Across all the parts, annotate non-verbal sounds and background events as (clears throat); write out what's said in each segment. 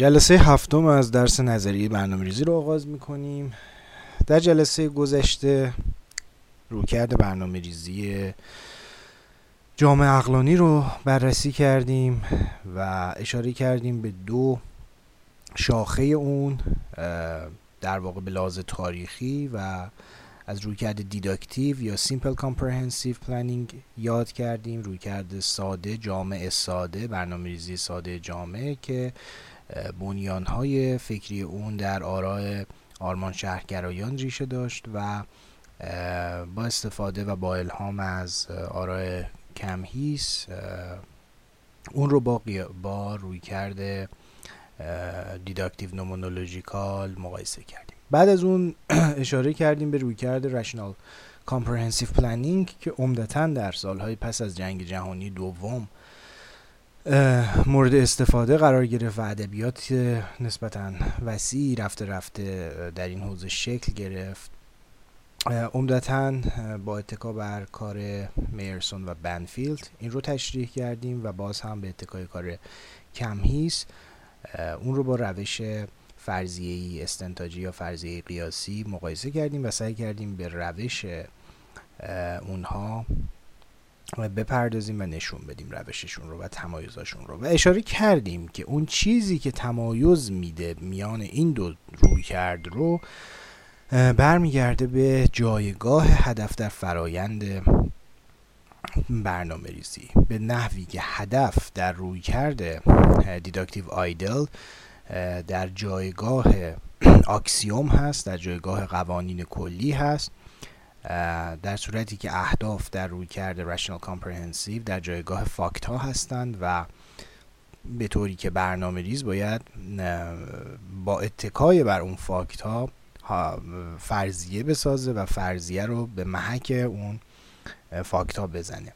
جلسه هفتم از درس نظریه برنامه ریزی رو آغاز می‌کنیم. در جلسه گذشته رویکرد برنامه ریزی جامع عقلانی رو بررسی کردیم و اشاره کردیم به دو شاخه اون در واقع به لحاظ تاریخی و از رویکرد deductive یا simple comprehensive planning یاد کردیم. رویکرد ساده جامع ساده برنامه ریزی ساده جامع که بنیانهای فکری اون در آراء آرمان شهرگرایان ریشه داشت و با استفاده و با الهام از آراء کمهیس اون رو با, با رویکرد deductive nomological مقایسه کردیم. بعد از اون (clears throat) اشاره کردیم به رویکرد rational comprehensive planning که عمدتا در سالهای پس از جنگ جهانی دوم مورد استفاده قرار گرفت و ادبیات نسبتا وسیع رفته رفته در این حوزه شکل گرفت. عمدتا با اتکا بر کار میرسون و بنفیلد این رو تشریح کردیم و باز هم به اتکای کار کمهیس اون رو با روش فرضیه استنتاجی یا فرضیه قیاسی مقایسه کردیم و سعی کردیم به روش اونها بپردازیم و نشون بدیم روششون رو و تمایزاشون رو. و اشاره کردیم که اون چیزی که تمایز میده میان این دو روی کرد رو برمیگرده به جایگاه هدف در فرایند برنامه ریزی به نحوی که هدف در روی کرده دیداکتیو آیدل در جایگاه (clears throat) آکسیوم هست در جایگاه قوانین کلی هست. در صورتی که اهداف در رویکرد rational comprehensive در جایگاه fact ها هستند و به طوری که برنامه ریز باید با اتکای بر اون fact ها فرضیه بسازه و فرضیه رو به محک اون fact ها بزنه.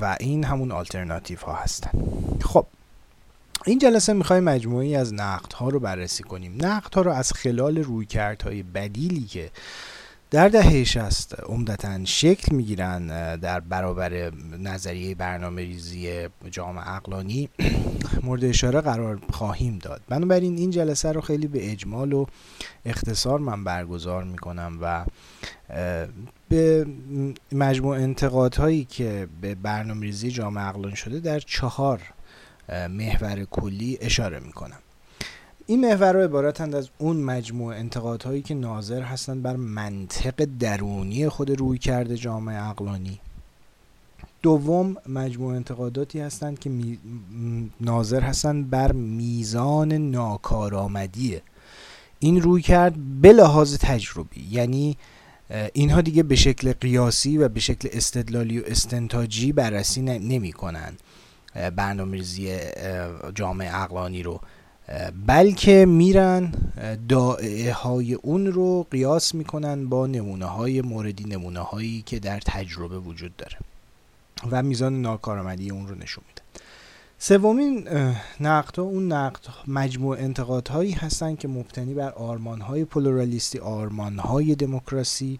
و این همون آلترناتیو ها هستن. خب این جلسه می‌خوایم مجموعه‌ای از نقد ها رو بررسی کنیم. نقد ها رو از خلال رویکردهای بدیلی که در دهه 60 عمدتا شکل می‌گیرن در برابر نظریه برنامه ریزی جامعه اقلانی (clears throat) مورد اشاره قرار خواهیم داد. بنابراین این جلسه رو خیلی به اجمال و اختصار من برگزار می‌کنم و به مجموع انتقادهایی که به برنامه ریزی جامعه اقلانی شده در چهار محور کلی اشاره می‌کنم. این محورها عبارتند از اون مجموع انتقادهایی که ناظر هستند بر منطق درونی خود روی کرده جامعه اقلانی دوم مجموع انتقاداتی هستند که ناظر هستند بر میزان ناکارآمدی. این روی کرد به لحاظ تجربی. یعنی اینها دیگه به شکل قیاسی و به شکل استدلالی و استنتاجی بررسی نمی کنند. برنامه‌ریزی جامعه اقلانی رو. بلکه میرن دائعه های اون رو قیاس می‌کنن با نمونه های موردی نمونه هایی که در تجربه وجود داره و میزان ناکارآمدی اون رو نشون میده. سومین نقد اون نقد مجموع انتقاد هایی هستن که مبتنی بر آرمان های پلورالیستی آرمان های دموکراسی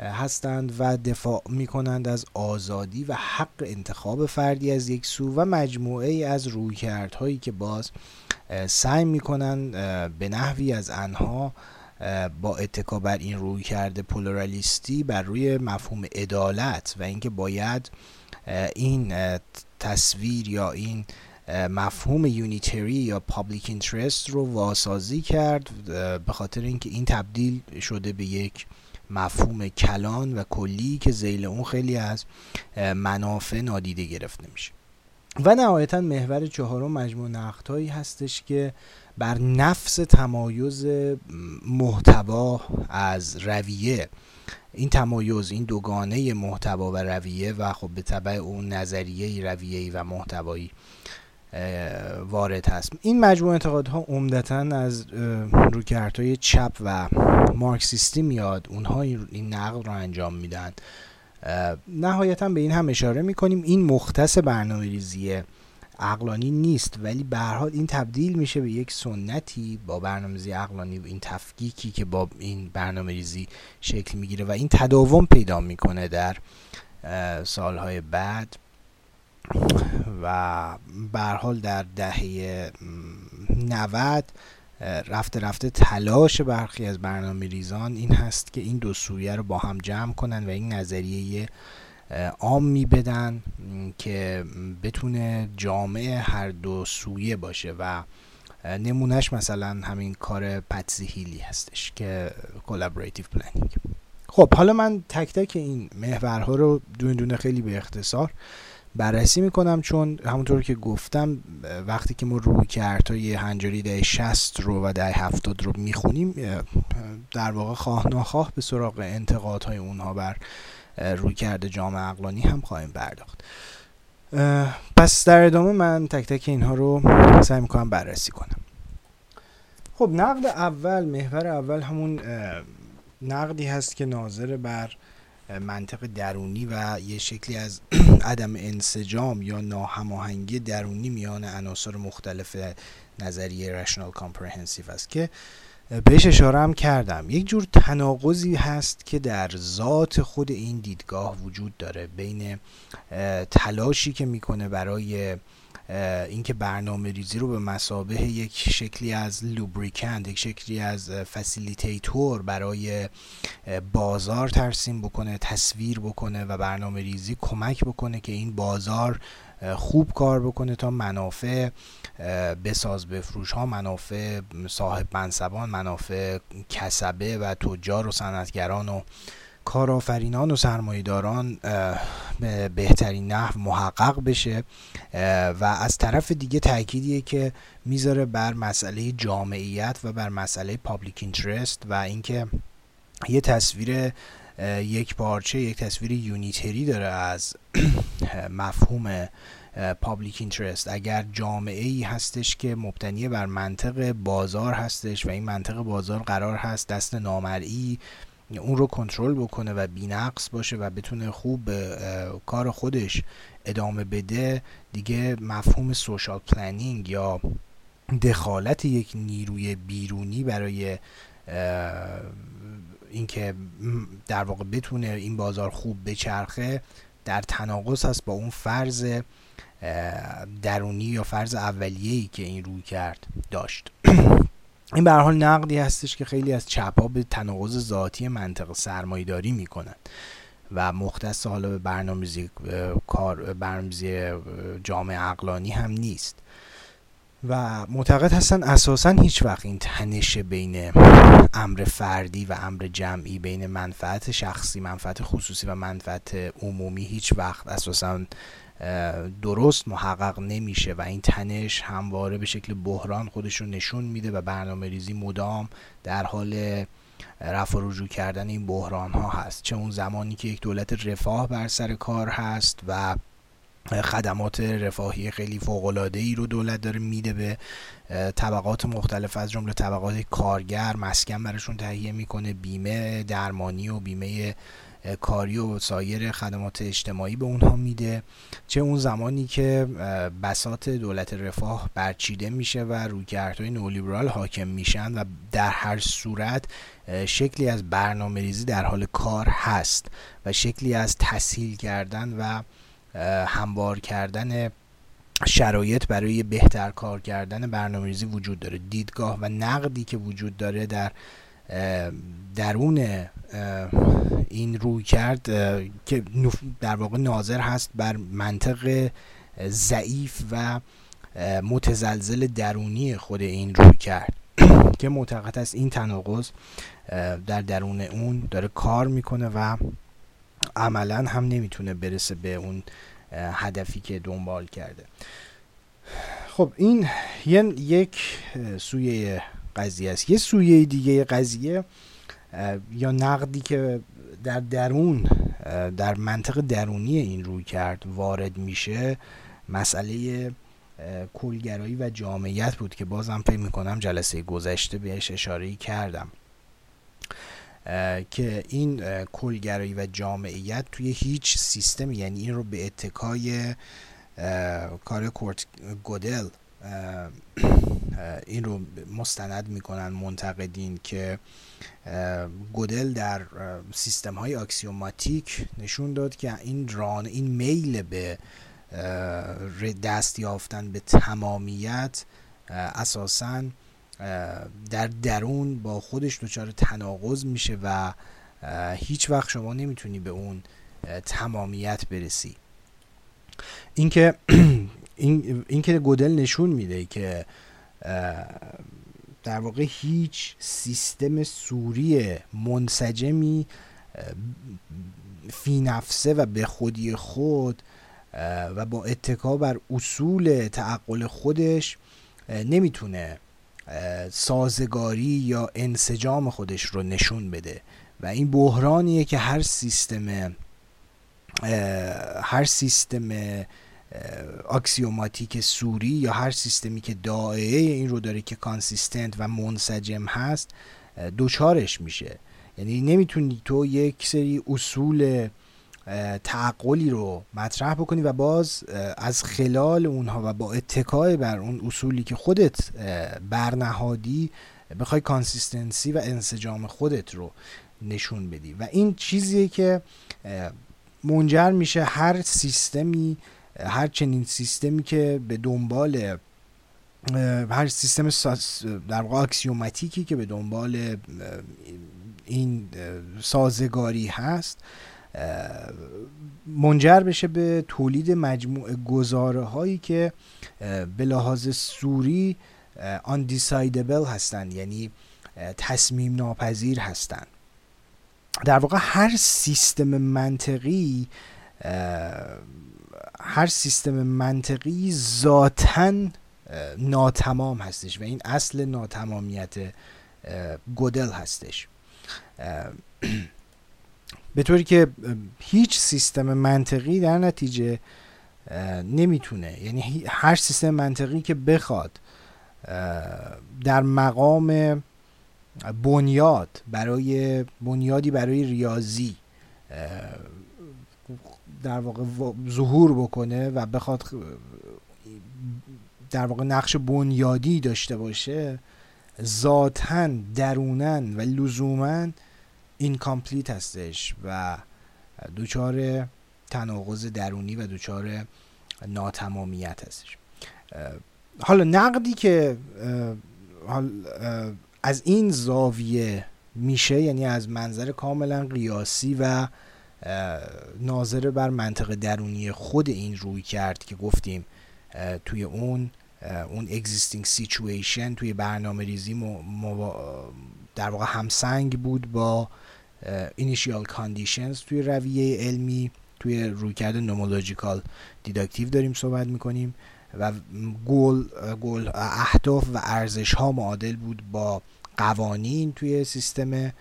هستند و دفاع می کنند از آزادی و حق انتخاب فردی از یک سو و مجموعه ای از رویکردهایی که باز سعی می‌کنن به نحوی از انها با اتکا بر این رویکرد پلورالیستی بر روی مفهوم عدالت و اینکه باید این تصویر یا این مفهوم unitary یا public interest رو واسازی کرد به خاطر اینکه این تبدیل شده به یک مفهوم کلان و کلی که ذیل اون خیلی از منافع نادیده گرفته میشه. و نهایتا محور چهارم مجموع نقدهایی هستش که بر نفس تمایز محتوا از رویه. این تمایز این دوگانه محتوا و رویه و خب به طبع اون نظریه رویه و محتوایی وارد هست. این مجموع انتقادها عمدتا از روکردهای چپ و مارکسیستی میاد. اونها این نقد رو انجام میدن. نهایتا به این هم اشاره می‌کنیم. این مختص برنامه ریزی عقلانی نیست ولی به حال این تبدیل میشه به یک سنتی با برنامه‌ریزی عقلانی و این تفکیکی که با این برنامه ریزی شکل می‌گیره و این تداوم پیدا می‌کنه در سالهای بعد. و به حال در دهه 90 رفته رفته تلاش برخی از برنامه ریزان این هست که این دو سویه رو با هم جمع کنن و این نظریه عام میبدن که بتونه جامع هر دو سویه باشه و نمونهش مثلا همین کار پتسی هیلی هستش که collaborative planning خب حالا من تک تک این محورها رو دونه دونه خیلی به اختصار بررسی می‌کنم چون همونطور که گفتم وقتی که ما رویکردهای هنجاری دهه 60 رو و دهه 70 رو می‌خونیم در واقع خواه ناخواه به سراغ انتقادهای اونها بر روی کرده جامعه اقلانی هم خواهیم پرداخت. پس در ادامه من تک تک اینها رو سعی می‌کنم بررسی کنم. خب نقد اول محور اول همون نقدی هست که ناظر بر منطق درونی و یه شکلی از (clears throat) عدم انسجام یا ناهماهنگی درونی میان عناصر مختلف نظریه رشنال کامپرهنسیو است که بهش اشاره هم کردم. یک جور تناقضی هست که در ذات خود این دیدگاه وجود داره. بین تلاشی که می‌کنه برای اینکه برنامه ریزی رو به مسابه یک شکلی از لوبریکند یک شکلی از فسیلیتیتور برای بازار ترسیم بکنه تصویر بکنه و برنامه ریزی کمک بکنه که این بازار خوب کار بکنه تا منافع بساز بفروش ها منافع صاحب منصبان منافع کسبه و تجار و صنعتگران و کارآفرینان و سرمایهداران به بهترین نحو محقق بشه و از طرف دیگه تاکیدیه که می‌ذاره بر مسئله جامعیت و بر مسئله public interest و اینکه یه تصویر یک پارچه یک تصویر unitary داره از (clears throat) مفهوم public interest اگر جامعه ای هستش که مبتنی بر منطق بازار هستش و این منطق بازار قرار هست دست نامرئی اون رو کنترل بکنه و بینقص باشه و بتونه خوب کار خودش ادامه بده دیگه مفهوم سوشال پلنینگ یا دخالت یک نیروی بیرونی برای اینکه در واقع بتونه این بازار خوب بچرخه در تناقض هست با اون فرض درونی یا فرض اولیه‌ای که این روی کرد داشت. (clears throat) این به حال نقدی هستش که خیلی از چپ ها به تناقض ذاتی منطق سرمایداری می‌کنن. و مختص حالا به برنامه‌ریزی کار برنامه‌ریزی جامعه اقلانی هم نیست. و معتقد هستن اساسا هیچ وقت این تنش بین امر فردی و امر جمعی بین منفعت شخصی منفعت خصوصی و منفعت عمومی هیچ وقت اساسا درست محقق نمیشه و این تنش همواره به شکل بحران خودش رو نشون میده و برنامه ریزی مدام در حال رفع رجوع کردن این بحران ها هست. چه اون زمانی که یک دولت رفاه بر سر کار هست و خدمات رفاهی خیلی فوق ای رو دولت داره میده به طبقات مختلف از جمله طبقات کارگر مسکن براشون تهیه می‌کنه بیمه درمانی و بیمه کاری و سایر خدمات اجتماعی به اونها میده چه اون زمانی که بسات دولت رفاه برچیده میشه و رویکردهای نولیبرال حاکم میشن و در هر صورت شکلی از برنامه ریزی در حال کار هست و شکلی از تسهیل کردن و هموار کردن شرایط برای بهتر کار کردن برنامه ریزی وجود داره. دیدگاه و نقدی که وجود داره در درون این روی کرد که در واقع ناظر هست بر منطق ضعیف و متزلزل درونی خود این روی کرد. (clears throat) که معتقد است این تناقض در درون اون داره کار می‌کنه و عملا هم نمی‌تونه برسه به اون هدفی که دنبال کرده. خب این یک سویه قضیه است. یه سویه دیگه قضیه یا نقدی که در درون در منطق درونی این روی کرد وارد میشه مسئله کلگرایی و جامعیت بود که بازم فکر می‌کنم جلسه گذشته بهش اشاره کردم. که این کلگرایی و جامعیت توی هیچ سیستم یعنی این رو به اتکای کار کورت گودل این رو مستند می‌کنن منتقدین که گودل در سیستم های axiomatic نشون داد که این ران این میل به دست یافتن به تمامیت اساسا در درون با خودش دچار تناقض میشه و هیچ وقت شما نمی‌تونی به اون تمامیت برسی. اینکه (clears throat) این اینکه گودل نشون میده که در واقع هیچ سیستم سوری منسجمی فی نفسه و به خودی خود و با اتکا بر اصول تعقل خودش نمی‌تونه سازگاری یا انسجام خودش رو نشون بده. و این بحرانیه که هر سیستم هر سیستم axiomatic صوری یا هر سیستمی که داعیه این رو داره که consistent و منسجم هست دچارش میشه. یعنی نمی‌تونی تو یک سری اصول تعقلی رو مطرح بکنی و باز از خلال اونها و با اتکای بر اون اصولی که خودت برنهادی بخوای consistency و انسجام خودت رو نشون بدی. و این چیزیه که منجر میشه هر سیستمی هر چنین سیستمی که به دنبال هر سیستم در واقع اکسیوماتیکی که به دنبال این سازگاری هست منجر بشه به تولید مجموعه گزاره هایی که به لحاظ سوری undecidable هستند یعنی تصمیم ناپذیر هستند. در واقع هر سیستم منطقی هر سیستم منطقی ذاتا ناتمام هستش و این اصل ناتمامیت گودل هستش. (clears throat) به طوری که هیچ سیستم منطقی در نتیجه نمی‌تونه. یعنی هر سیستم منطقی که بخواد در مقام بنیاد برای بنیادی برای ریاضی در واقع ظهور بکنه و بخواد در واقع نقش بنیادی داشته باشه ذاتا درونن و لزوما اینکامپلیت هستش و دوچار تناقض درونی و دوچار ناتمامیت هستش. حالا نقدی که از این زاویه میشه یعنی از منظر کاملا قیاسی و ناظر بر منطق درونی خود این روی کرد که گفتیم توی اون اون existing situation توی برنامه ریزی در واقع همسنگ بود با initial conditions توی رویه علمی توی رویکرد نومولوژیکال دیداکتیو داریم صحبت می‌کنیم و گل, گل اهداف و ارزش ها معادل بود با قوانین توی سیستم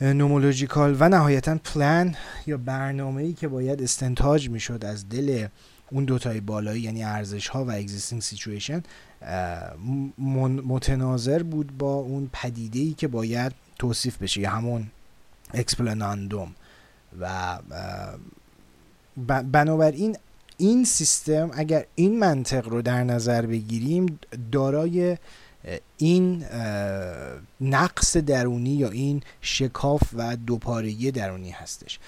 nomological و نهایتا پلان یا برنامه ای که باید استنتاج می‌شد از دل اون دوتای بالایی یعنی ارزش ها و existing situation متناظر بود با اون پدیده ای که باید توصیف بشه یا همون explanandum و بنابراین این سیستم اگر این منطق رو در نظر بگیریم دارای این نقص درونی یا این شکاف و دوپارگی درونی هستش.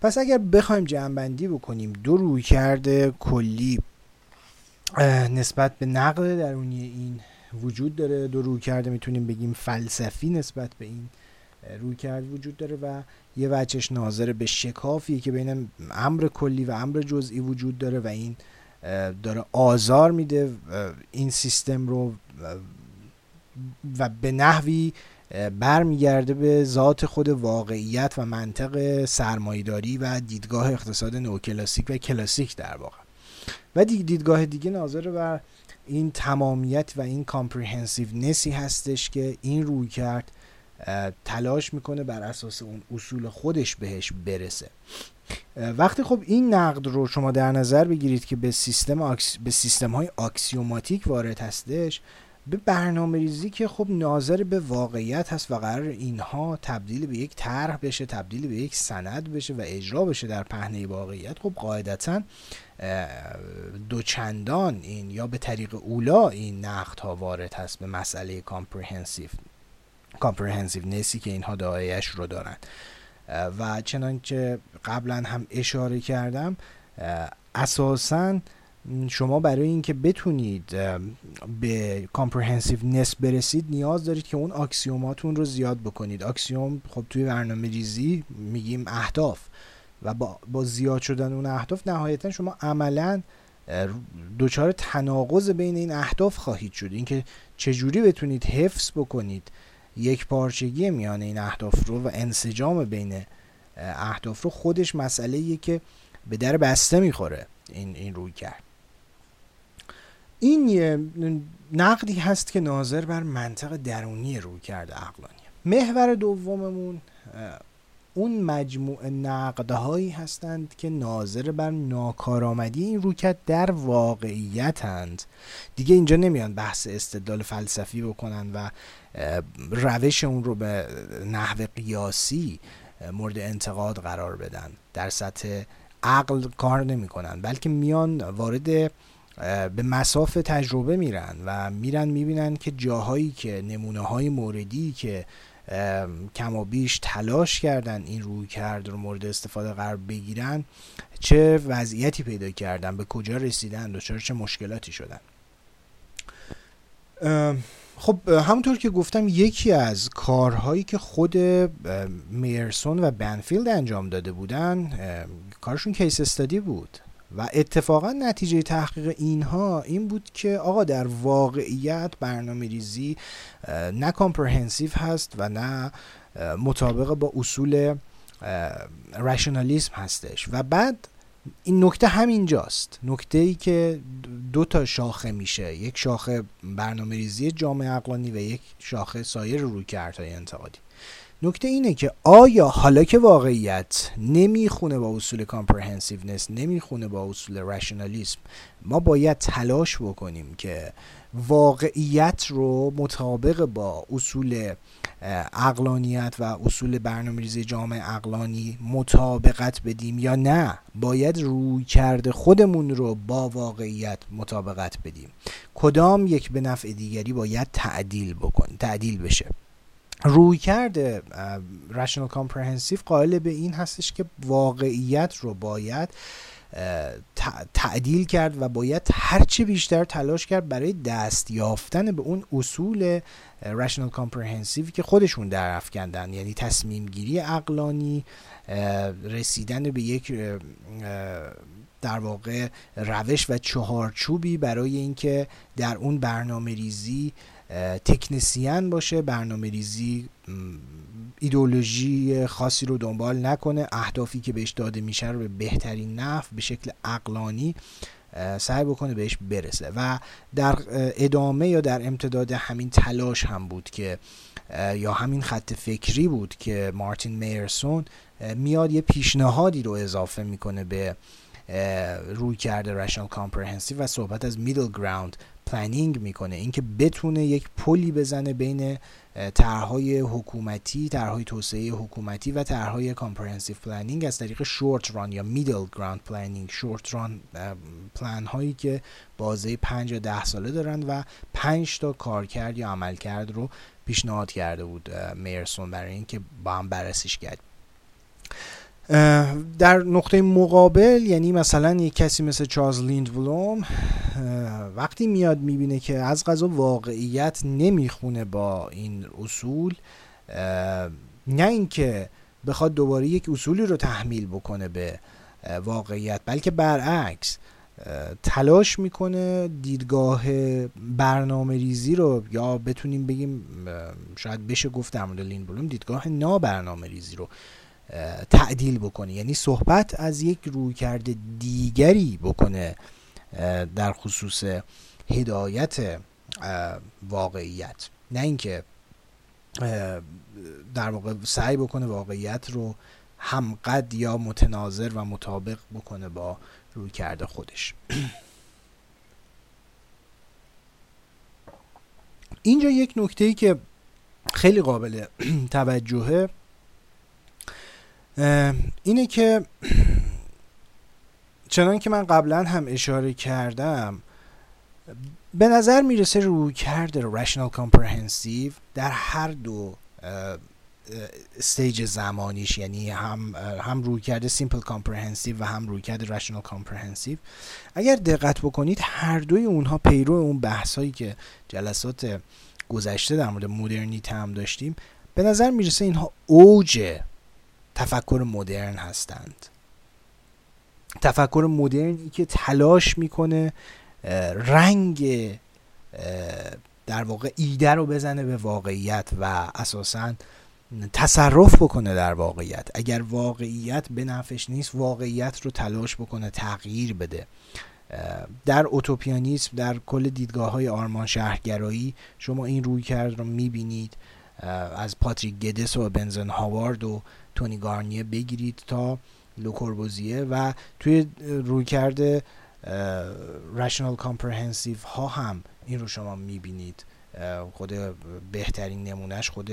پس اگر بخوایم جمعبندی بکنیم دو روی کرده کلی نسبت به نقل درونی این وجود داره. دو روی کرده می‌تونیم بگیم فلسفی نسبت به این روی کرد وجود داره و یه وجهش ناظر به شکافیه که بین امر کلی و امر جزئی وجود داره و این داره آزار میده این سیستم رو و به نحوی برمیگرده به ذات خود واقعیت و منطق سرمایداری و دیدگاه اقتصاد نوکلاسیک و کلاسیک در واقع. و دیدگاه دیگه ناظر بر این تمامیت و این نسی هستش که این روی کرد تلاش می‌کنه بر اساس اون اصول خودش بهش برسه. وقتی خب این نقد رو شما در نظر بگیرید که به سیستم به سیستم های axiomatic وارد هستش به برنامه ریزی که خب ناظر به واقعیت هست و قراره اینها تبدیل به یک طرح بشه تبدیل به یک سند بشه و اجرا بشه در پهنه واقعیت خب قاعدتا دوچندان این یا به طریق اولا این نقد ها وارد هست به مسئله comprehensive نسی که اینها ادعایش رو دارن. و چنانچه قبلا هم اشاره کردم اساسا شما برای اینکه بتونید به comprehensiveness برسید نیاز دارید که اون axiom هاتون رو زیاد بکنید. axiom خب توی برنامه ریزی میگیم اهداف و با, با زیاد شدن اون اهداف نهایتا شما عملا دچار تناقض بین این اهداف خواهید شد. اینکه چجوری بتونید حفظ بکنید یک پارچگی میان این اهداف رو و انسجام بین اهداف رو خودش مسئله که به در بسته می‌خوره این این روی کرد. این نقدی هست که ناظر بر منطق درونی روی کرده عقلانی محور دوممون اون مجموع نقدهایی هستند که ناظر بر ناکارآمدی این رویکرد در واقعیتند. دیگه اینجا نمیان بحث استدلال فلسفی بکنن و روش اون رو به نحو قیاسی مورد انتقاد قرار بدن. در سطح عقل کار نمی‌کنن بلکه میان وارد به مساف تجربه میرن و میرن می‌بینن که جاهایی که نمونه های موردی که کم و بیش تلاش کردن این روی کرد رو مورد استفاده قرار بگیرن چه وضعیتی پیدا کردن به کجا رسیدن و چه مشکلاتی شدن. خب همونطور که گفتم یکی از کارهایی که خود میرسون و بنفیلد انجام داده بودن کارشون case study بود. و اتفاقا نتیجه تحقیق اینها این بود که آقا در واقعیت برنامه ریزی نه comprehensive هست و نه مطابق با اصول رشنالیسم هستش. و بعد این نکته همینجاست. نکته ای که دو تا شاخه میشه. یک شاخه برنامه ریزی جامعه اقلانی و یک شاخه سایر رویکردهای انتقادی. نکته اینه که آیا حالا که واقعیت نمی‌خونه با اصول کامپرهنسیونس نمی‌خونه با اصول رشنالیسم ما باید تلاش بکنیم که واقعیت رو مطابق با اصول اقلانیت و اصول برنامه ریزی جامعه اقلانی مطابقت بدیم یا نه؟ باید روی کرده خودمون رو با واقعیت مطابقت بدیم. کدام یک به نفع دیگری باید تعدیل بکن تعدیل بشه؟ روی کرده رشنال کامپرهنسیو قائل به این هستش که واقعیت رو باید تعدیل کرد و باید هرچه بیشتر تلاش کرد برای دست یافتن به اون اصول رشنال کامپرهنسیو که خودشون در افکندن. یعنی تصمیم گیری اقلانی رسیدن به یک در واقع روش و چهارچوبی برای اینکه در اون برنامه ریزی تکنسیان باشه برنامه ریزی ایدولوژی خاصی رو دنبال نکنه اهدافی که بهش داده میشه رو به بهترین نحو به شکل اقلانی سعی بکنه بهش برسه. و در ادامه یا در امتداد همین تلاش هم بود که یا همین خط فکری بود که مارتین میرسون میاد یه پیشنهادی رو اضافه می‌کنه به رویکرد rational comprehensive و صحبت از middle ground planning می‌کنه. اینکه بتونه یک پلی بزنه بین طرحهای حکومتی طرحهای توسعه حکومتی و طرحهای comprehensive planning از طریق short run یا middle ground planning short run پلن هایی که بازه 5 یا 10 ساله دارن و 5 تا کارکرد یا عملکرد رو پیشنهاد کرده بود میرسون برای اینکه با هم بررسیش کرد. در نقطه مقابل یعنی مثلا یک کسی مثل چارلز لیندولوم وقتی میاد می‌بینه که از غذا واقعیت نمی‌خونه با این اصول نه اینکه بخواد دوباره یک اصولی رو تحمیل بکنه به واقعیت بلکه برعکس تلاش می‌کنه دیدگاه برنامه ریزی رو یا بتونیم بگیم شاید بشه گفت در مورد لین دیدگاه نابرنامه ریزی رو تعدیل بکنه. یعنی صحبت از یک رویکرد دیگری بکنه در خصوص هدایت واقعیت. نه اینکه در واقع سعی بکنه واقعیت رو همقد یا متناظر و مطابق بکنه با رویکرد خودش. اینجا یک نکته ای که خیلی قابل (clears throat) توجهه اینه که (clears throat) چنان که من قبلا هم اشاره کردم به نظر می‌رسه روی کرده رشنال کامپرهنسیو در هر دو stage زمانیش یعنی هم هم رویکرد simple comprehensive و هم رویکرد rational comprehensive اگر دقت بکنید هر دوی اونها پیرو اون بحثایی که جلسات گذشته در مورد مدرنیته هم داشتیم به نظر می‌رسه اینها اوج تفکر مدرن هستند. تفکر مدرنی که تلاش می‌کنه رنگ در واقع ایده رو بزنه به واقعیت و اساسا تصرف بکنه در واقعیت. اگر واقعیت به نفش نیست واقعیت رو تلاش بکنه تغییر بده. در اوتوپیانیسم در کل دیدگاه های آرمان شهرگرایی شما این روی کرد رو می‌بینید. از پاتریک گدس و بنزن هاوارد و تونی گارنیه بگیرید تا لوکوربوزیه و توی روی کرده رشنال کامپرهنسیو ها هم این رو شما می‌بینید. خود بهترین نمونهش خود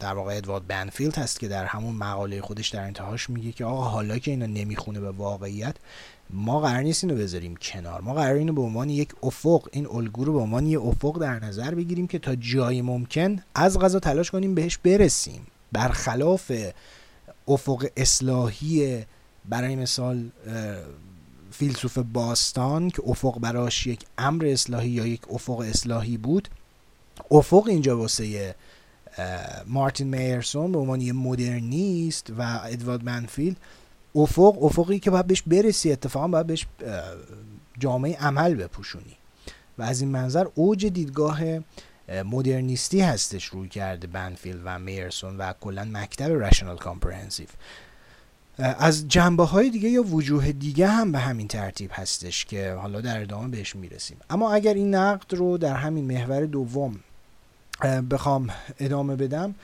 در واقع ادوارد بنفیلد هست که در همون مقاله خودش در انتهاش میگه که آقا حالا که اینا نمی‌خونه به واقعیت ما قرار نیست اینو بذاریم کنار. ما قرار اینو به عنوان یک افق این الگو رو به عنوان یک افق در نظر بگیریم که تا جای ممکن از غذا تلاش کنیم بهش برسیم. برخلاف افق اصلاحی برای مثال فیلسوف باستان که افق براش یک امر اصلاحی یا یک افق اصلاحی بود افق اینجا واسه مارتین میرسون به عنوان یه مدرنیست و ادوارد بنفیلد افق افقی که باید بهش برسی اتفاقا باید بهش جامه عمل بپوشونی. و از این منظر اوج دیدگاه مدرنیستی هستش رویکرد بنفیلد و میرسون و کلا مکتب rational comprehensive از جنبه های دیگه یا وجوه دیگه هم به همین ترتیب هستش که حالا در ادامه بهش می‌رسیم. اما اگر این نقد رو در همین محور دوم بخوام ادامه بدم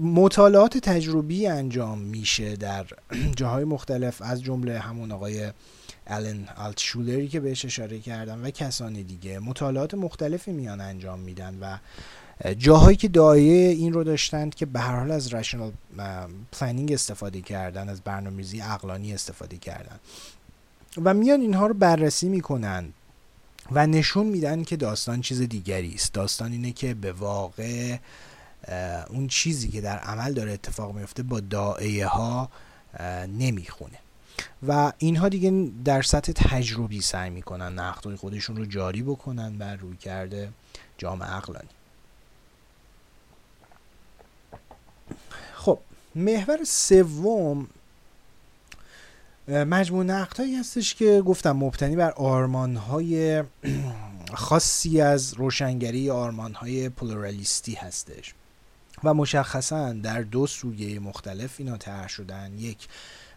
مطالعات تجربی انجام میشه در (clears throat) جاهای مختلف از جمله همون آقای الن آلتشولری که بهش اشاره کردم و کسان دیگه مطالعات مختلفی میان انجام میدن و جاهایی که دایه این رو داشتند که به هر حال از رشنال پلنینگ استفاده کردن از برنامه‌ریزی عقلانی استفاده کردن. و میان اینها رو بررسی می‌کنن و نشون میدن که داستان چیز دیگری است. داستان اینه که به واقع اون چیزی که در عمل داره اتفاق میفته با دائیه ها نمی‌خونه. و اینها دیگه در سطح تجربی سعی می‌کنن نقدهای خودشون رو جاری بکنن بر روی کرده جامعه عقلانی خب محور سوم مجموع نقدهایی هستش که گفتم مبتنی بر آرمانهای خاصی از روشنگری آرمانهای پلورالیستی هستش و مشخصا در دو سویه مختلف اینا طرح شدن. یک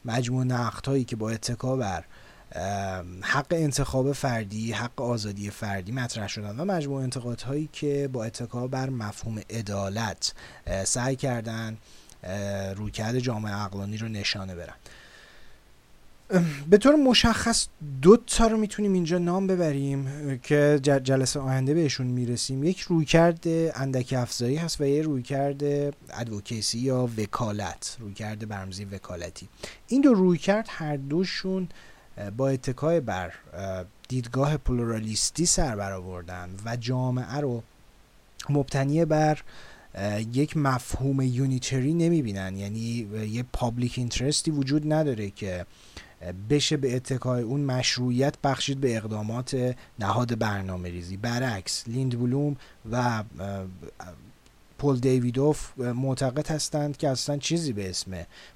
مجموع نقدهایی که با اتکا بر حق انتخاب فردی حق آزادی فردی مطرح شدن و مجموع انتقادهایی که با اتکا بر مفهوم عدالت سعی کردن رویکرد جامعه عقلانی رو نشانه برن. به طور مشخص دو تا رو می‌تونیم اینجا نام ببریم که جلسه آینده بهشون می‌رسیم. یک رویکرد اندک افزایی هست و یه رویکرد ادوکیسی یا وکالت رویکرد برمزی وکالتی. این دو رویکرد هر دوشون با اتکای بر دیدگاه پلورالیستی سر برآوردن و جامعه رو مبتنی بر یک مفهوم unitary نمی‌بینن. یعنی یه public interest ی وجود نداره که بشه به اتکای اون مشروعیت بخشید به اقدامات نهاد برنامه ریزی برعکس لیند بلوم و پل دیویدوف معتقد هستند که اصلا چیزی به اسم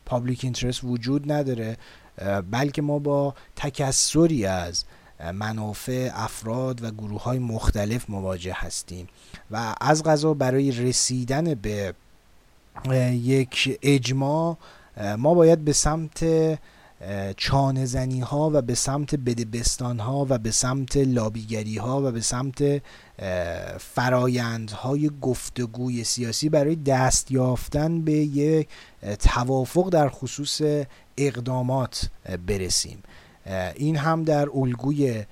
پابلیک اینترست وجود نداره بلکه ما با تکسری از منافع افراد و گروه های مختلف مواجه هستیم. و از غذا برای رسیدن به یک اجماع ما باید به سمت چانه زنی ها و به سمت بدبستان ها و به سمت لابیگری ها و به سمت فرایندهای گفتگوی سیاسی برای دست یافتن به یک توافق در خصوص اقدامات برسیم. این هم در الگوی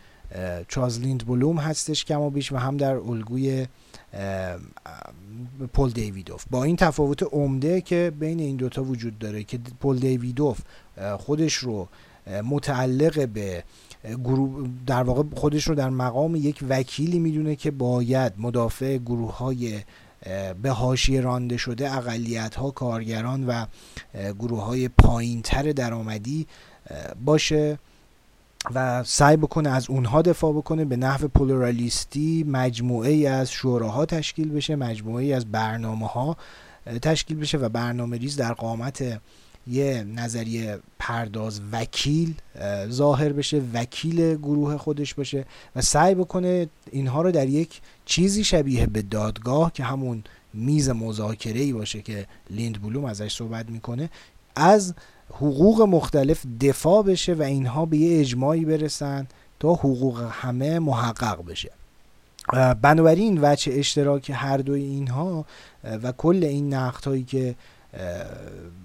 چارلز لیند بلوم هستش کما بیش و هم در الگوی پل دیویدوف. با این تفاوت عمده که بین این دوتا وجود داره که پل دیویدوف خودش رو متعلق به گروه در واقع خودش رو در مقام یک وکیلی می‌دونه که باید مدافع گروه های به حاشیه رانده شده اقلیت ها کارگران و گروه های پایین تر درآمدی باشه. و سعی بکنه از اونها دفاع بکنه به نحو پولورالیستی مجموعه ای از شوراها تشکیل بشه مجموعه ای از برنامه ها تشکیل بشه و برنامه ریز در قامت یه نظریه پرداز وکیل ظاهر بشه وکیل گروه خودش باشه و سعی بکنه اینها رو در یک چیزی شبیه به دادگاه که همون میز مذاکره ای باشه که لیند بلوم ازش صحبت می‌کنه از حقوق مختلف دفاع بشه و اینها به یه اجماعی برسن تا حقوق همه محقق بشه. بنابراین وچه اشتراک هر دوی اینها و کل این نقد هایی که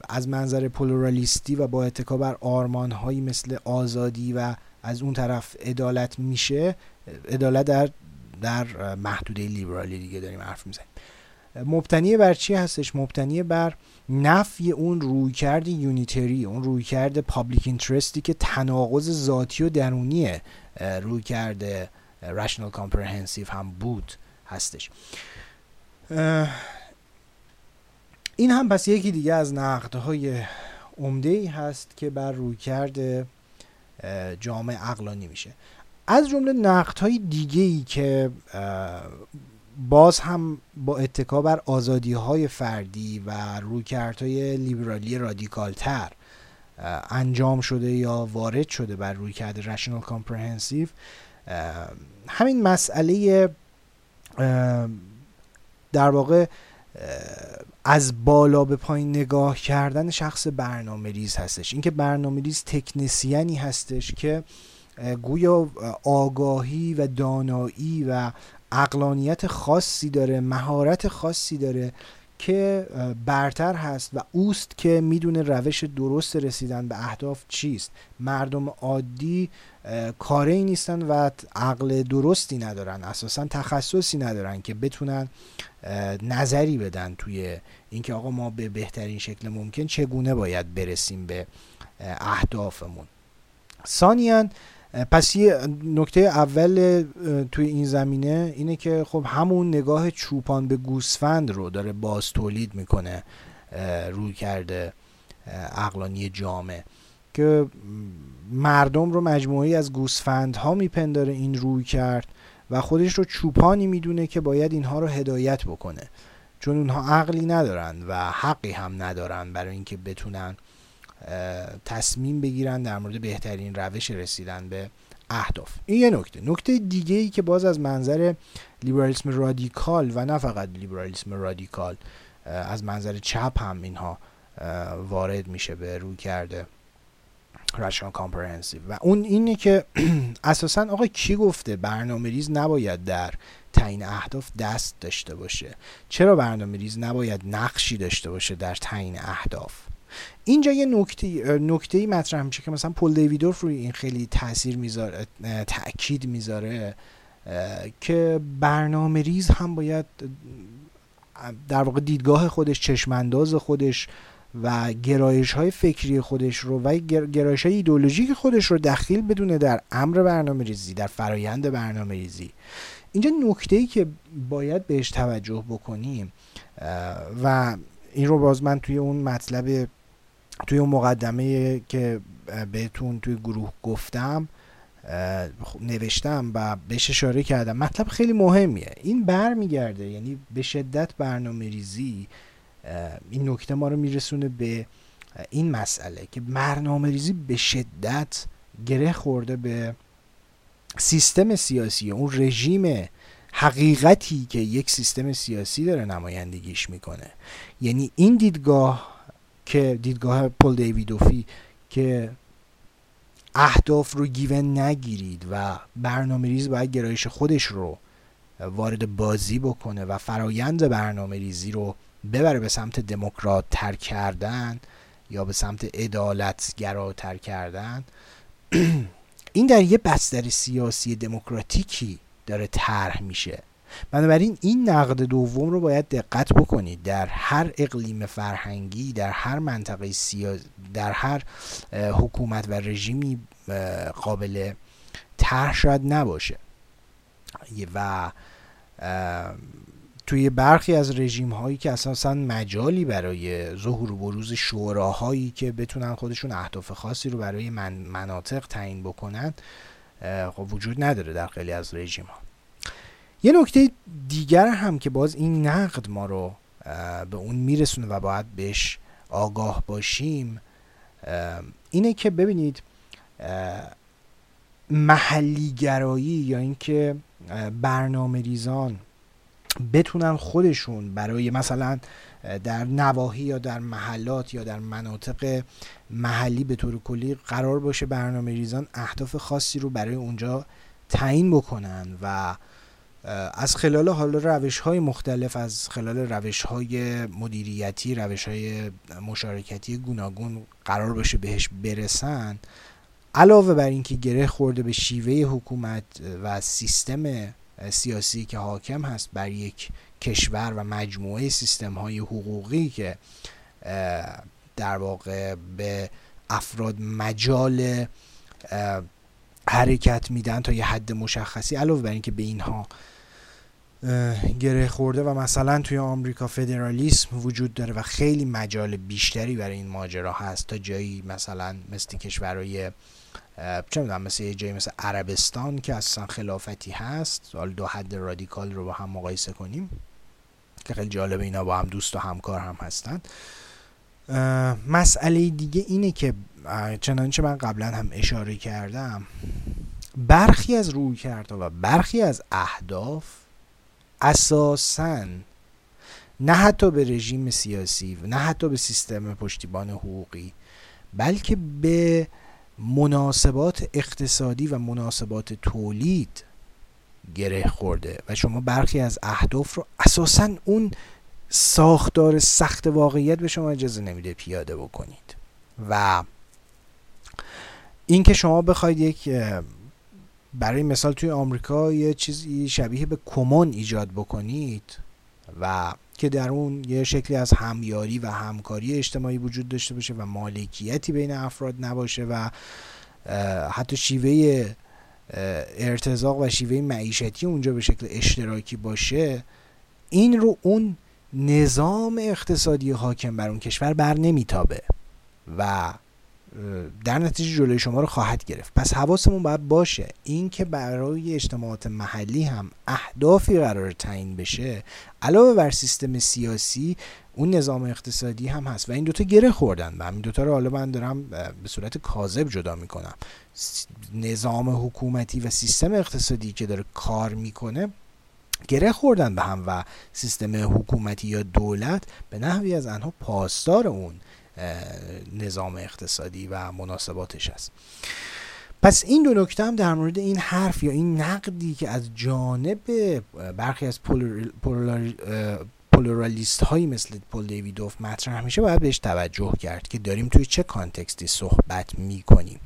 از منظر پلورالیستی و با اتکا بر آرمان هایی مثل آزادی و از اون طرف عدالت میشه عدالت در در محدوده لیبرالی دیگه داریم حرف می‌زنیم. مبتنی بر چی هستش؟ مبتنی بر نفی اون رویکرد unitary اون رویکرد public interest ی که تناقض ذاتی و درونی رویکرد rational comprehensive هم بود هستش. این هم پس یکی دیگه از نقدهای عمده ای هست که بر رویکرد جامعه عقلانی میشه. از جمله نقدهای دیگه ای که باز هم با اتکا بر آزادی های فردی و رویکردهای لیبرالی رادیکال تر انجام شده یا وارد شده بر رویکرد rational comprehensive همین مسئله در واقع از بالا به پایین نگاه کردن شخص برنامه ریز هستش. اینکه برنامه ریز تکنسیانی هستش که گویا آگاهی و دانایی و اقلانیت خاصی داره مهارت خاصی داره که برتر هست و اوست که می‌دونه روش درست رسیدن به اهداف چیست. مردم عادی کاری نیستن و عقل درستی ندارن. اساسا تخصصی ندارن که بتونن نظری بدن توی اینکه آقا ما به بهترین شکل ممکن چگونه باید برسیم به اهدافمون. ثانیاً پس یه نکته اول توی این زمینه اینه که خب همون نگاه چوپان به گوسفند رو داره باز تولید می‌کنه روی کرده اقلانی جامعه که مردم رو مجموعی از گوسفندها میپنداره این روی کرد و خودش رو چوپانی می‌دونه که باید اینها رو هدایت بکنه. چون اونها عقلی ندارن و حقی هم ندارن برای اینکه بتونن تصمیم بگیرن در مورد بهترین روش رسیدن به اهداف. این یه نکته. نکته دیگه ای که باز از منظر لیبرالیسم رادیکال و نه فقط لیبرالیسم رادیکال از منظر چپ هم اینها وارد میشه به روی کرده rational comprehensive و اون اینه که (clears throat) اساسا آقا کی گفته برنامه ریز نباید در تعیین اهداف دست داشته باشه؟ چرا برنامه ریز نباید نقشی داشته باشه در تعیین اهداف؟ اینجا یه نکته نکته مطرح میشه که مثلا پل دیویدوف روی این خیلی تاثیر می‌ذاره تاکید می‌ذاره که برنامه ریز هم باید در واقع دیدگاه خودش چشمانداز خودش و گرایش های فکری خودش رو و گرایش های ایدولوژیک خودش رو دخیل بدونه در امر برنامه ریزی در فرایند برنامه ریزی. اینجا نکته ای که باید بهش توجه بکنیم و این رو باز من توی اون مطلب توی اون مقدمه که بهتون توی گروه گفتم نوشتم و بهش اشاره کردم مطلب خیلی مهمیه. این بر میگرده یعنی به شدت برنامه ریزی این نکته ما رو میرسونه به این مسئله که برنامه ریزی به شدت گره خورده به سیستم سیاسی. اون رژیم حقیقتی که یک سیستم سیاسی داره نمایندگیش می‌کنه. یعنی این دیدگاه که دیدگاه پل دیویدوفی که اهداف رو گیون نگیرید و برنامه ریز باید گرایش خودش رو وارد بازی بکنه و فرایند برنامه ریزی رو ببره به سمت دموکرات تر کردن یا به سمت عدالت گراتر کردن. (clears throat) این در یه بستر سیاسی دموکراتیکی داره طرح میشه. بنابراین این نقد دوم رو باید دقت بکنید. در هر اقلیم فرهنگی در هر منطقه سیاسی در هر حکومت و رژیمی قابل طرح شاید نباشه. و توی برخی از رژیم هایی که اساسا مجالی برای ظهور و بروز شوراهایی که بتونن خودشون اهداف خاصی رو برای من مناطق تعیین بکنن خب وجود نداره در خیلی از رژیم ها یه نکته دیگر هم که باز این نقد ما رو به اون میرسونه و باید بهش آگاه باشیم اینه که ببینید محلی گرایی یا اینکه برنامه ریزان بتونن خودشون برای مثلا در نواحی یا در محلات یا در مناطق محلی به طور کلی قرار باشه برنامه ریزان اهداف خاصی رو برای اونجا تعیین بکنن و از خلال حالا روش های مختلف از خلال روش های مدیریتی روش های مشارکتی گوناگون قرار باشه بهش برسن. علاوه بر اینکه گره خورده به شیوه حکومت و سیستم سیاسی که حاکم هست بر یک کشور و مجموعه سیستم های حقوقی که در واقع به افراد مجال حرکت میدن تا یه حد مشخصی علاوه بر اینکه به اینها گره خورده و مثلا توی آمریکا فدرالیسم وجود داره و خیلی مجال بیشتری برای این ماجرا هست تا جایی مثلا مثل کشورهای چه می‌دونم مثل یه جایی مثل عربستان که اصلا خلافتی هست. حالا دو حد رادیکال رو با هم مقایسه کنیم که خیلی جالب اینا با هم دوست و همکار هم هستن. مسئله دیگه اینه که چنانچه من قبلا هم اشاره کردم برخی از روی کرده و برخی از اهداف اساسا نه حتی به رژیم سیاسی و نه حتی به سیستم پشتیبان حقوقی بلکه به مناسبات اقتصادی و مناسبات تولید گره خورده. و شما برخی از اهداف رو اساسا اون ساختار سخت واقعیت به شما اجازه نمیده پیاده بکنید. و اینکه شما بخواید یک برای مثال توی آمریکا یه چیزی شبیه به کمون ایجاد بکنید و که در اون یه شکلی از همیاری و همکاری اجتماعی وجود داشته باشه و مالکیتی بین افراد نباشه و حتی شیوه ارتزاق و شیوه معیشتی اونجا به شکل اشتراکی باشه این رو اون نظام اقتصادی حاکم بر اون کشور بر نمیتابه و در نتیجه جلوی شما رو خواهد گرفت. پس حواسمون باید باشه. این که برای اجتماعات محلی هم اهدافی قرار تعیین بشه علاوه بر سیستم سیاسی اون نظام اقتصادی هم هست. و این دوتا گره خوردن و همین دوتا رو حالا من دارم به صورت کاذب جدا می‌کنم. نظام حکومتی و سیستم اقتصادی که داره کار می‌کنه گره خوردن به هم و سیستم حکومتی یا دولت به نحوی از آنها پاسدار اون نظام اقتصادی و مناسباتش است پس این دو نکته هم در مورد این حرف یا این نقدی که از جانب برخی از پولورالیست هایی مثل پول دیویدوف مطرح میشه باید بهش توجه کرد که داریم توی چه کانتکستی صحبت می‌کنیم.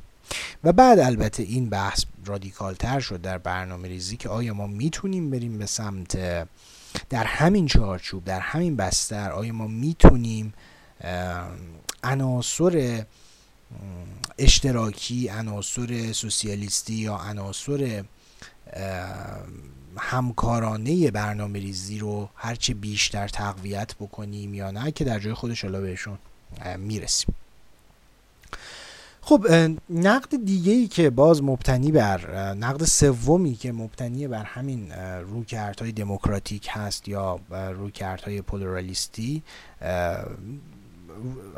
و بعد البته این بحث رادیکال تر شد در برنامه ریزی که آیا ما می‌تونیم بریم به سمت در همین چارچوب در همین بستر آیا ما می‌تونیم عناصر اشتراکی عناصر سوسیالیستی یا عناصر همکارانه برنامه ریزی رو هرچه بیشتر تقویت بکنیم یا نه که در جای خودش حالا بهشون می‌رسیم. خب نقد دیگه ای که باز مبتنی بر نقد سومی که مبتنی بر همین رویکردهای دموکراتیک هست یا رویکردهای پولورالیستی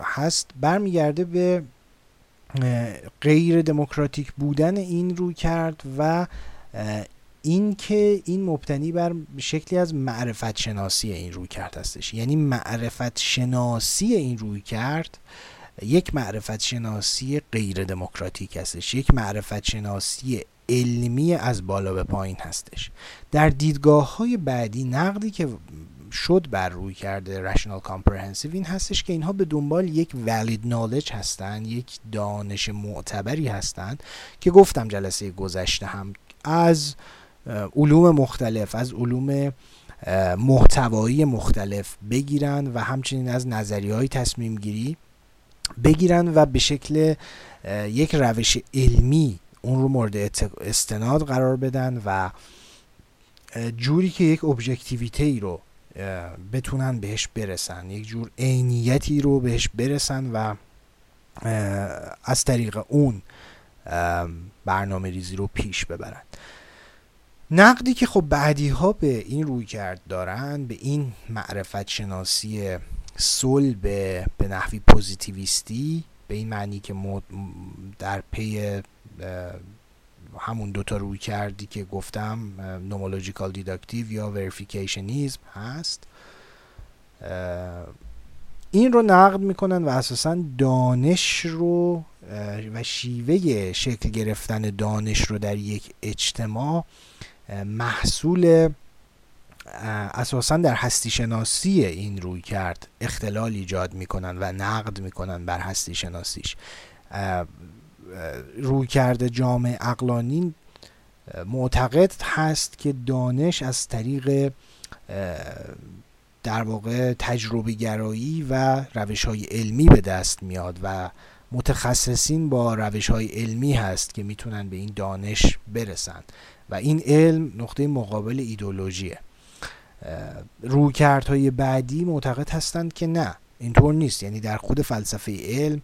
هست برمیگرده به غیر دموکراتیک بودن این روی کرد و این که این مبتنی بر شکلی از معرفت شناسی این روی کرد هستش. یعنی معرفت شناسی این روی کرد یک معرفت شناسی غیر دموکراتیک هستش. یک معرفت شناسی علمی از بالا به پایین هستش. در دیدگاه های بعدی نقدی که شد بر روی کرده رشنال کامپرهنسیو این هستش که اینها به دنبال یک valid knowledge هستند یک دانش معتبری هستند که گفتم جلسه گذشته هم از علوم مختلف از علوم محتوایی مختلف بگیرن و همچنین از نظریه های تصمیم گیری بگیرن و به شکل یک روش علمی اون رو مورد استناد قرار بدن و جوری که یک ابژکتیویته رو بتونن بهش برسن. یک جور عینیتی رو بهش برسن و از طریق اون برنامه ریزی رو پیش ببرن. نقدی که خب بعدی ها به این روی کرد دارن به این معرفت شناسی صلب به نحوی پوزیتیویستی به این معنی که در پی همون دوتا رویکردی که گفتم nomological deductive یا verificationism هست. این رو نقد می‌کنن و اساسا دانش رو و شیوه شکل گرفتن دانش رو در یک اجتماع محصول اساسا در هستی شناسی این روی کرد اختلال ایجاد می‌کنن و نقد می‌کنن بر هستی شناسیش روی کرده جامعه اقلانی معتقد هست که دانش از طریق در واقع تجربه گرایی و روش های علمی به دست میاد و متخصصین با روش های علمی هست که می‌تونن به این دانش برسن. و این علم نقطه مقابل ایدولوژیه رویکردهای بعدی معتقد هستند که نه اینطور نیست. یعنی در خود فلسفه علم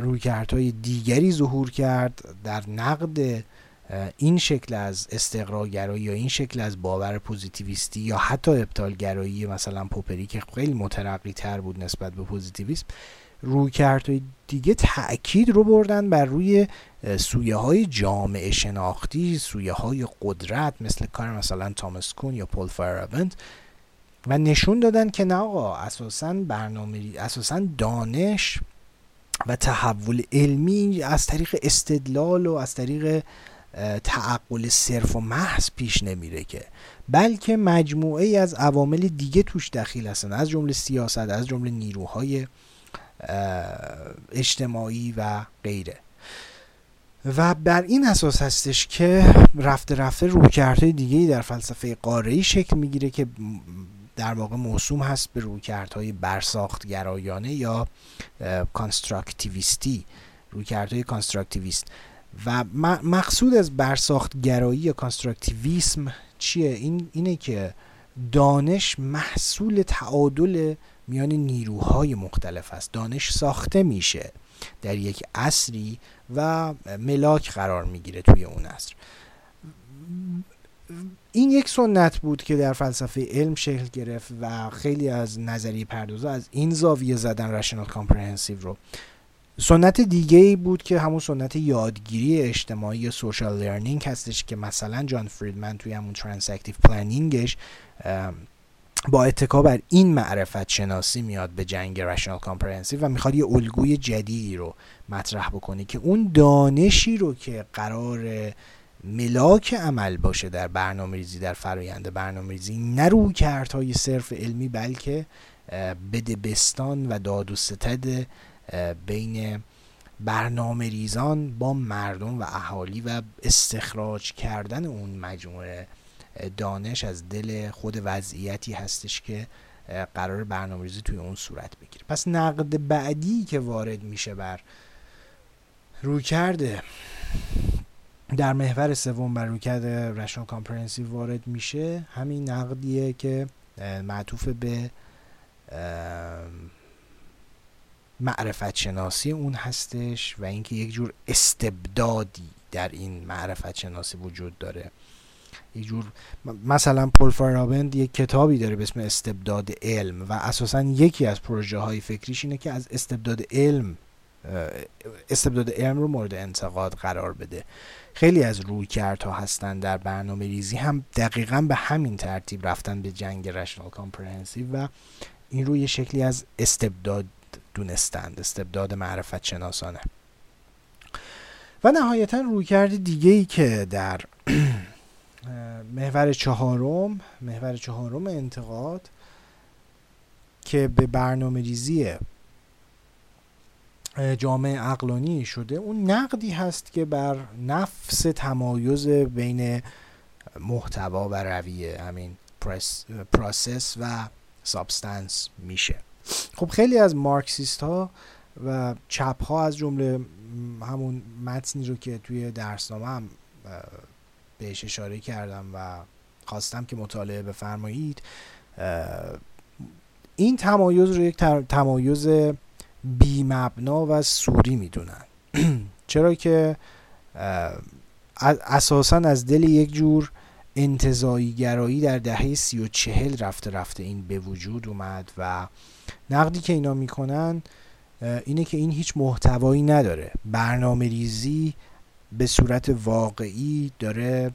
رویکردهای دیگری ظهور کرد در نقد این شکل از استقراگرایی یا این شکل از باور پوزیتیویستی یا حتی ابطالگرایی مثلا پوپری که خیلی مترقی تر بود نسبت به پوزیتیویسم رویکردهای دیگه تاکید رو بردن بر روی سویه های جامعه شناختی سویه های قدرت مثل کار مثلا تامس کون یا پول فایراونت و نشون دادن که نه آقا اساسا برنامه اساسا دانش و تحول علمی از طریق استدلال و از طریق تعقل صرف و محض پیش نمیره که. بلکه مجموعه ای از عوامل دیگه توش دخیل هستن. از جمله سیاست از جمله نیروهای اجتماعی و غیره. و بر این اساس هستش که رفته رفته رویکردهای دیگه در فلسفه قاره شکل می‌گیره که در واقع موسوم هست به رویکردهای برساختگرایانه یا constructivist ی رویکردهای constructivist و مقصود از برساختگرایی یا constructivism چیه؟ این اینه که دانش محصول تعادل میان نیروهای مختلف است. دانش ساخته میشه در یک عصری و ملاک قرار می‌گیره توی اون عصر. این یک سنت بود که در فلسفه علم شکل گرفت و خیلی از نظریه پردازا از این زاویه زدن rational comprehensive رو. سنت دیگه ای بود که همون سنت یادگیری اجتماعی social learning هستش که مثلا جان فریدمن توی همون transactive planning ش با اتکا بر این معرفت شناسی میاد به جنگ rational comprehensive و می‌خواد یه الگوی جدیدی رو مطرح بکنه که اون دانشی رو که قراره ملاک عمل باشه در برنامه ریزی در فرایند برنامه ریزی نرو های صرف علمی بلکه بده بستان و داد و ستد بین برنامه ریزان با مردم و اهالی و استخراج کردن اون مجموعه دانش از دل خود وضعیتی هستش که قراره برنامه ریزی توی اون صورت بگیره. پس نقد بعدی که وارد میشه بر رویکرد در محور سوم بر رویکرد rational comprehensive وارد میشه همین نقدیه که معطوف به معرفت شناسی اون هستش و اینکه یک جور استبدادی در این معرفت شناسی وجود داره. یک جور مثلا پول فارابند یک کتابی داره به اسم استبداد علم و اساسا یکی از پروژه های فکریش اینه که از استبداد علم استبداد علم رو مورد انتقاد قرار بده. خیلی از روی ها هستن در برنامه ریزی. هم دقیقا به همین ترتیب رفتن به جنگ رشنال کامپرهنسیو و این رو یه شکلی از استبداد دونستند استبداد معرفت شناسانه و نهایتا رویکرد دیگه ای که در (clears throat) محور چهارم محور چهارم انتقاد که به برنامه ریزی جامع عقلانی شده اون نقدی هست که بر نفس تمایز بین محتوا و رویه همین process و substance میشه. خب خیلی از مارکسیست ها و چپ ها از جمله همون متنی رو که توی درسنامه هم بهش اشاره کردم و خواستم که مطالعه بفرمایید این تمایز رو یک تمایز بی مبنا و سوری می‌دونن. (clears throat) چرا که اساسا از دل یک جور انتظایی گرایی در دهه سی و چهل رفته رفته این به وجود اومد و نقدی که اینا می‌کنن اینه که این هیچ محتوایی نداره. برنامه ریزی به صورت واقعی داره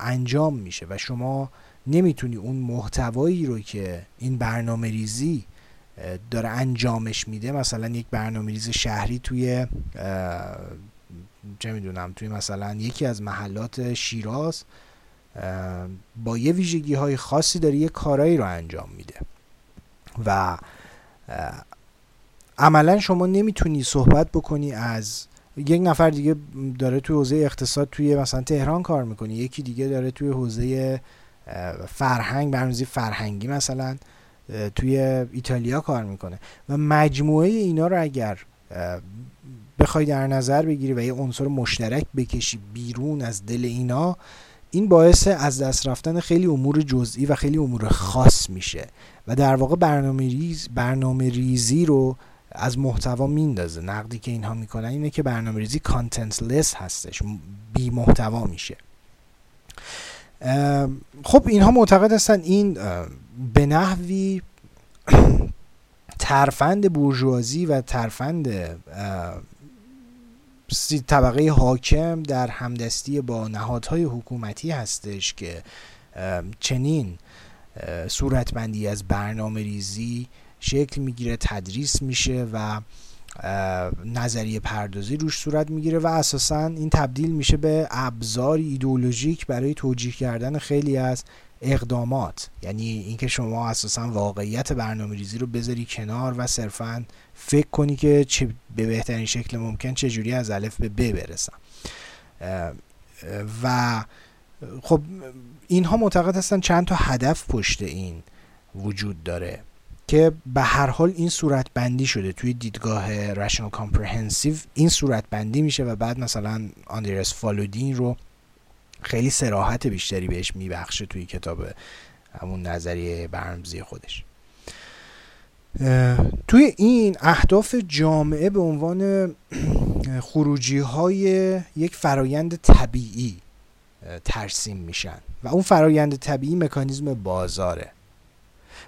انجام میشه و شما نمی‌تونی اون محتوایی رو که این برنامه ریزی داره انجامش میده. مثلا یک برنامه ریز شهری توی چه می‌دونم توی مثلا یکی از محلات شیراز با یه ویژگی های خاصی داره یه کارایی رو انجام میده. و عملا شما نمی‌تونی صحبت بکنی از یک نفر دیگه داره توی حوزه اقتصاد توی مثلا تهران کار می‌کنه یکی دیگه داره توی حوزه فرهنگ برنامه‌ریزی فرهنگی مثلا. توی ایتالیا کار می‌کنه. و مجموعه اینا رو اگر بخوای در نظر بگیری و یه عنصر مشترک بکشی بیرون از دل اینا این باعث از دست رفتن خیلی امور جزئی و خیلی امور خاص میشه. و در واقع برنامه, ریز برنامه ریزی رو از محتوا میندازه. نقدی که اینها می‌کنن اینه که برنامه ریزی کانتنت لس هستش بی محتوا میشه. خب اینها معتقد هستن این به نحوی ترفند بورژوازی و ترفند طبقه حاکم در همدستی با نهادهای حکومتی هستش که چنین صورتبندی از برنامه ریزی شکل می‌گیره تدریس میشه و نظریه پردازی روش صورت می‌گیره و اساسا این تبدیل میشه به ابزار ایدولوژیک برای توجیه کردن خیلی از اقدامات. یعنی اینکه شما اساسا واقعیت برنامه ریزی رو بذاری کنار و صرفا فکر کنی که چه به بهترین شکل ممکن چجوری از الف به ب برسم. و خب اینها معتقد هستن چند تا هدف پشت این وجود داره که به هر حال این صورت بندی شده توی دیدگاه rational comprehensive این صورت بندی میشه و بعد مثلا آندریاس فالودی این رو خیلی صراحت بیشتری بهش میبخشه توی کتاب همون نظریه برمزی خودش. توی این اهداف جامعه به عنوان (clears throat) خروجی های یک فرایند طبیعی ترسیم میشن و اون فرایند طبیعی مکانیزم بازاره.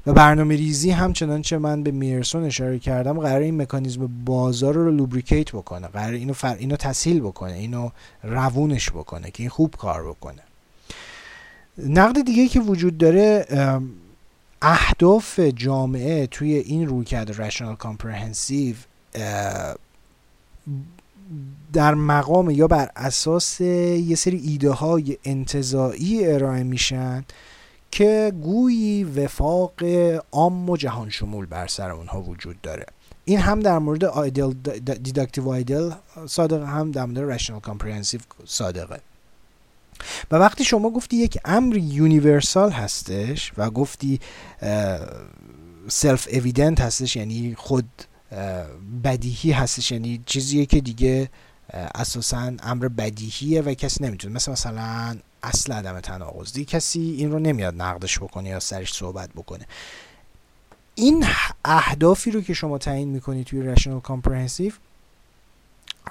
و برنامه ریزی همچنان چه من به میرسون اشاره کردم قرار این مکانیزم بازار رو لوبریکیت بکنه قرار اینو, فر... اینو تسهیل بکنه اینو روونش بکنه که این خوب کار بکنه. نقد دیگه که وجود داره اهداف جامعه توی این رویکرد rational comprehensive در مقام یا بر اساس یه سری ایده های انتزاعی ارائه میشن که گویی وفاق عام و جهان شمول بر سر اونها وجود داره. این هم در مورد ideal deductive ideal صادقه هم در مورد rational comprehensive صادقه. و وقتی شما گفتی یک امر universal هستش و گفتی self-evident هستش یعنی خود بدیهی هستش یعنی چیزیه که دیگه اساسا امر بدیهیه و کسی نمی‌تونه. مثل مثلا اصل عدم تناقض دیگه کسی این رو نمیاد نقدش بکنه یا سرش صحبت بکنه. این اهدافی رو که شما تعیین می‌کنی توی rational comprehensive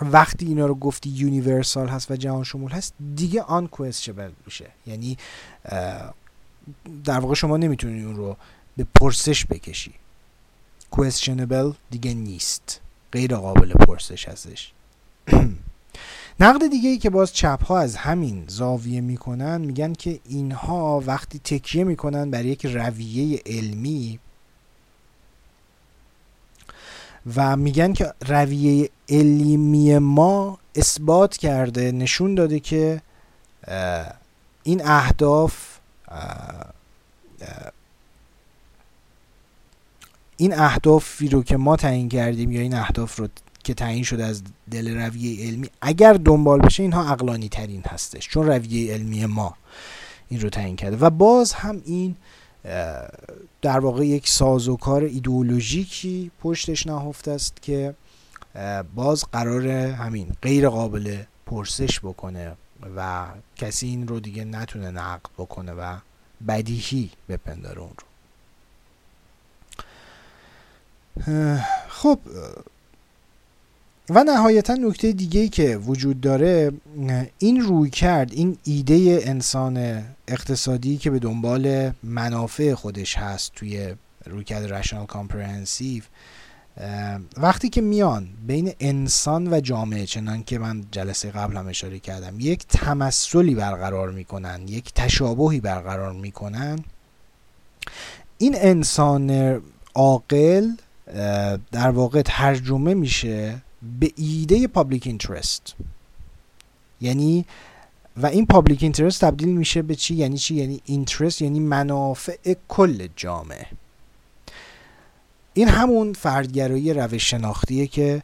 وقتی اینا رو گفتی یونیورسال هست و جهان شمول هست دیگه آن کوئسشبل میشه. یعنی در واقع شما نمی‌تونی اون رو به پرسش بکشی. Questionable دیگه نیست. غیر قابل پرسش هستش (clears throat) نقد دیگه ای که باز چپ ها از همین زاویه می‌کنن میگن که اینها وقتی تکیه می‌کنن بر یک رویه علمی و میگن که رویه علمی ما اثبات کرده نشون داده که این اهداف این اهدافی رو که ما تعیین کردیم یا این اهداف رو که تعیین شده از دل رویه علمی اگر دنبال بشه اینها اقلانی ترین هستش چون رویه علمی ما این رو تعیین کرده. و باز هم این در واقع یک سازوکار ایدئولوژیکی پشتش نهفته است که باز قرار همین غیر قابل پرسش بکنه و کسی این رو دیگه نتونه نقد بکنه و بدیهی بپنداره اون رو. خب و نهایتا نکته دیگه که وجود داره این روی کرد این ایده انسان اقتصادی که به دنبال منافع خودش هست توی رویکرد rational comprehensive وقتی که میان بین انسان و جامعه چنان که من جلسه قبل هم اشاره کردم یک تمثلی برقرار می‌کنن یک تشابهی برقرار می‌کنن این انسان عاقل در واقع ترجمه میشه به ایده public interest یعنی و این public interest تبدیل میشه به چی؟ یعنی چی؟ یعنی interest یعنی منافع کل جامعه. این همون فردگرایی روش شناختیه که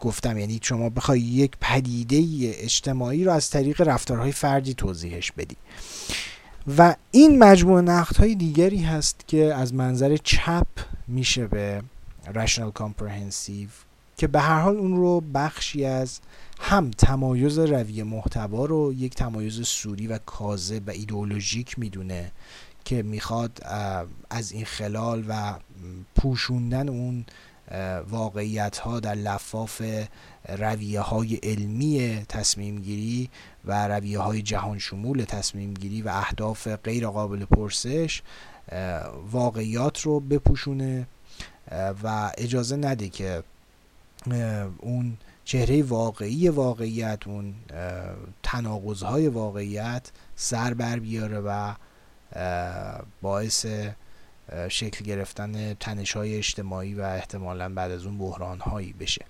گفتم یعنی شما بخوای یک پدیده اجتماعی رو از طریق رفتارهای فردی توضیحش بدی. و این مجموعه نقد های دیگری هست که از منظر چپ میشه به rational comprehensive که به هر حال اون رو بخشی از هم تمایز روی محتوا رو یک تمایز سوری و کاذب و ایدئولوژیک می‌دونه که می‌خواد از این خلال و پوشوندن اون واقعیت ها در لفاف رویه های علمی تصمیم گیری و رویه های جهان شمول تصمیم گیری و اهداف غیر قابل پرسش واقعیات رو بپوشونه و اجازه نده که اون چهره واقعی واقعیت اون تناقضهای واقعیت سر بر بیاره و باعث شکل گرفتن تنش های اجتماعی و احتمالا بعد از اون بحران هایی بشه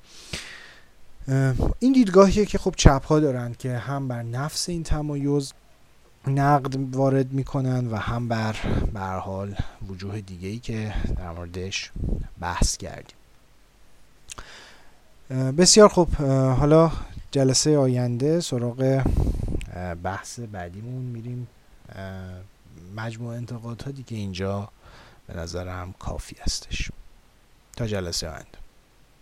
این دیدگاهیه که خب چپ ها دارن که هم بر نفس این تمایز نقد وارد می‌کنن و هم بر حال وجوه دیگه ای که در موردش بحث کردیم. بسیار خوب حالا جلسه آینده سراغ بحث بعدیمون میریم. مجموع انتقاداتی که اینجا به نظرم کافی هستش. تا جلسه آینده.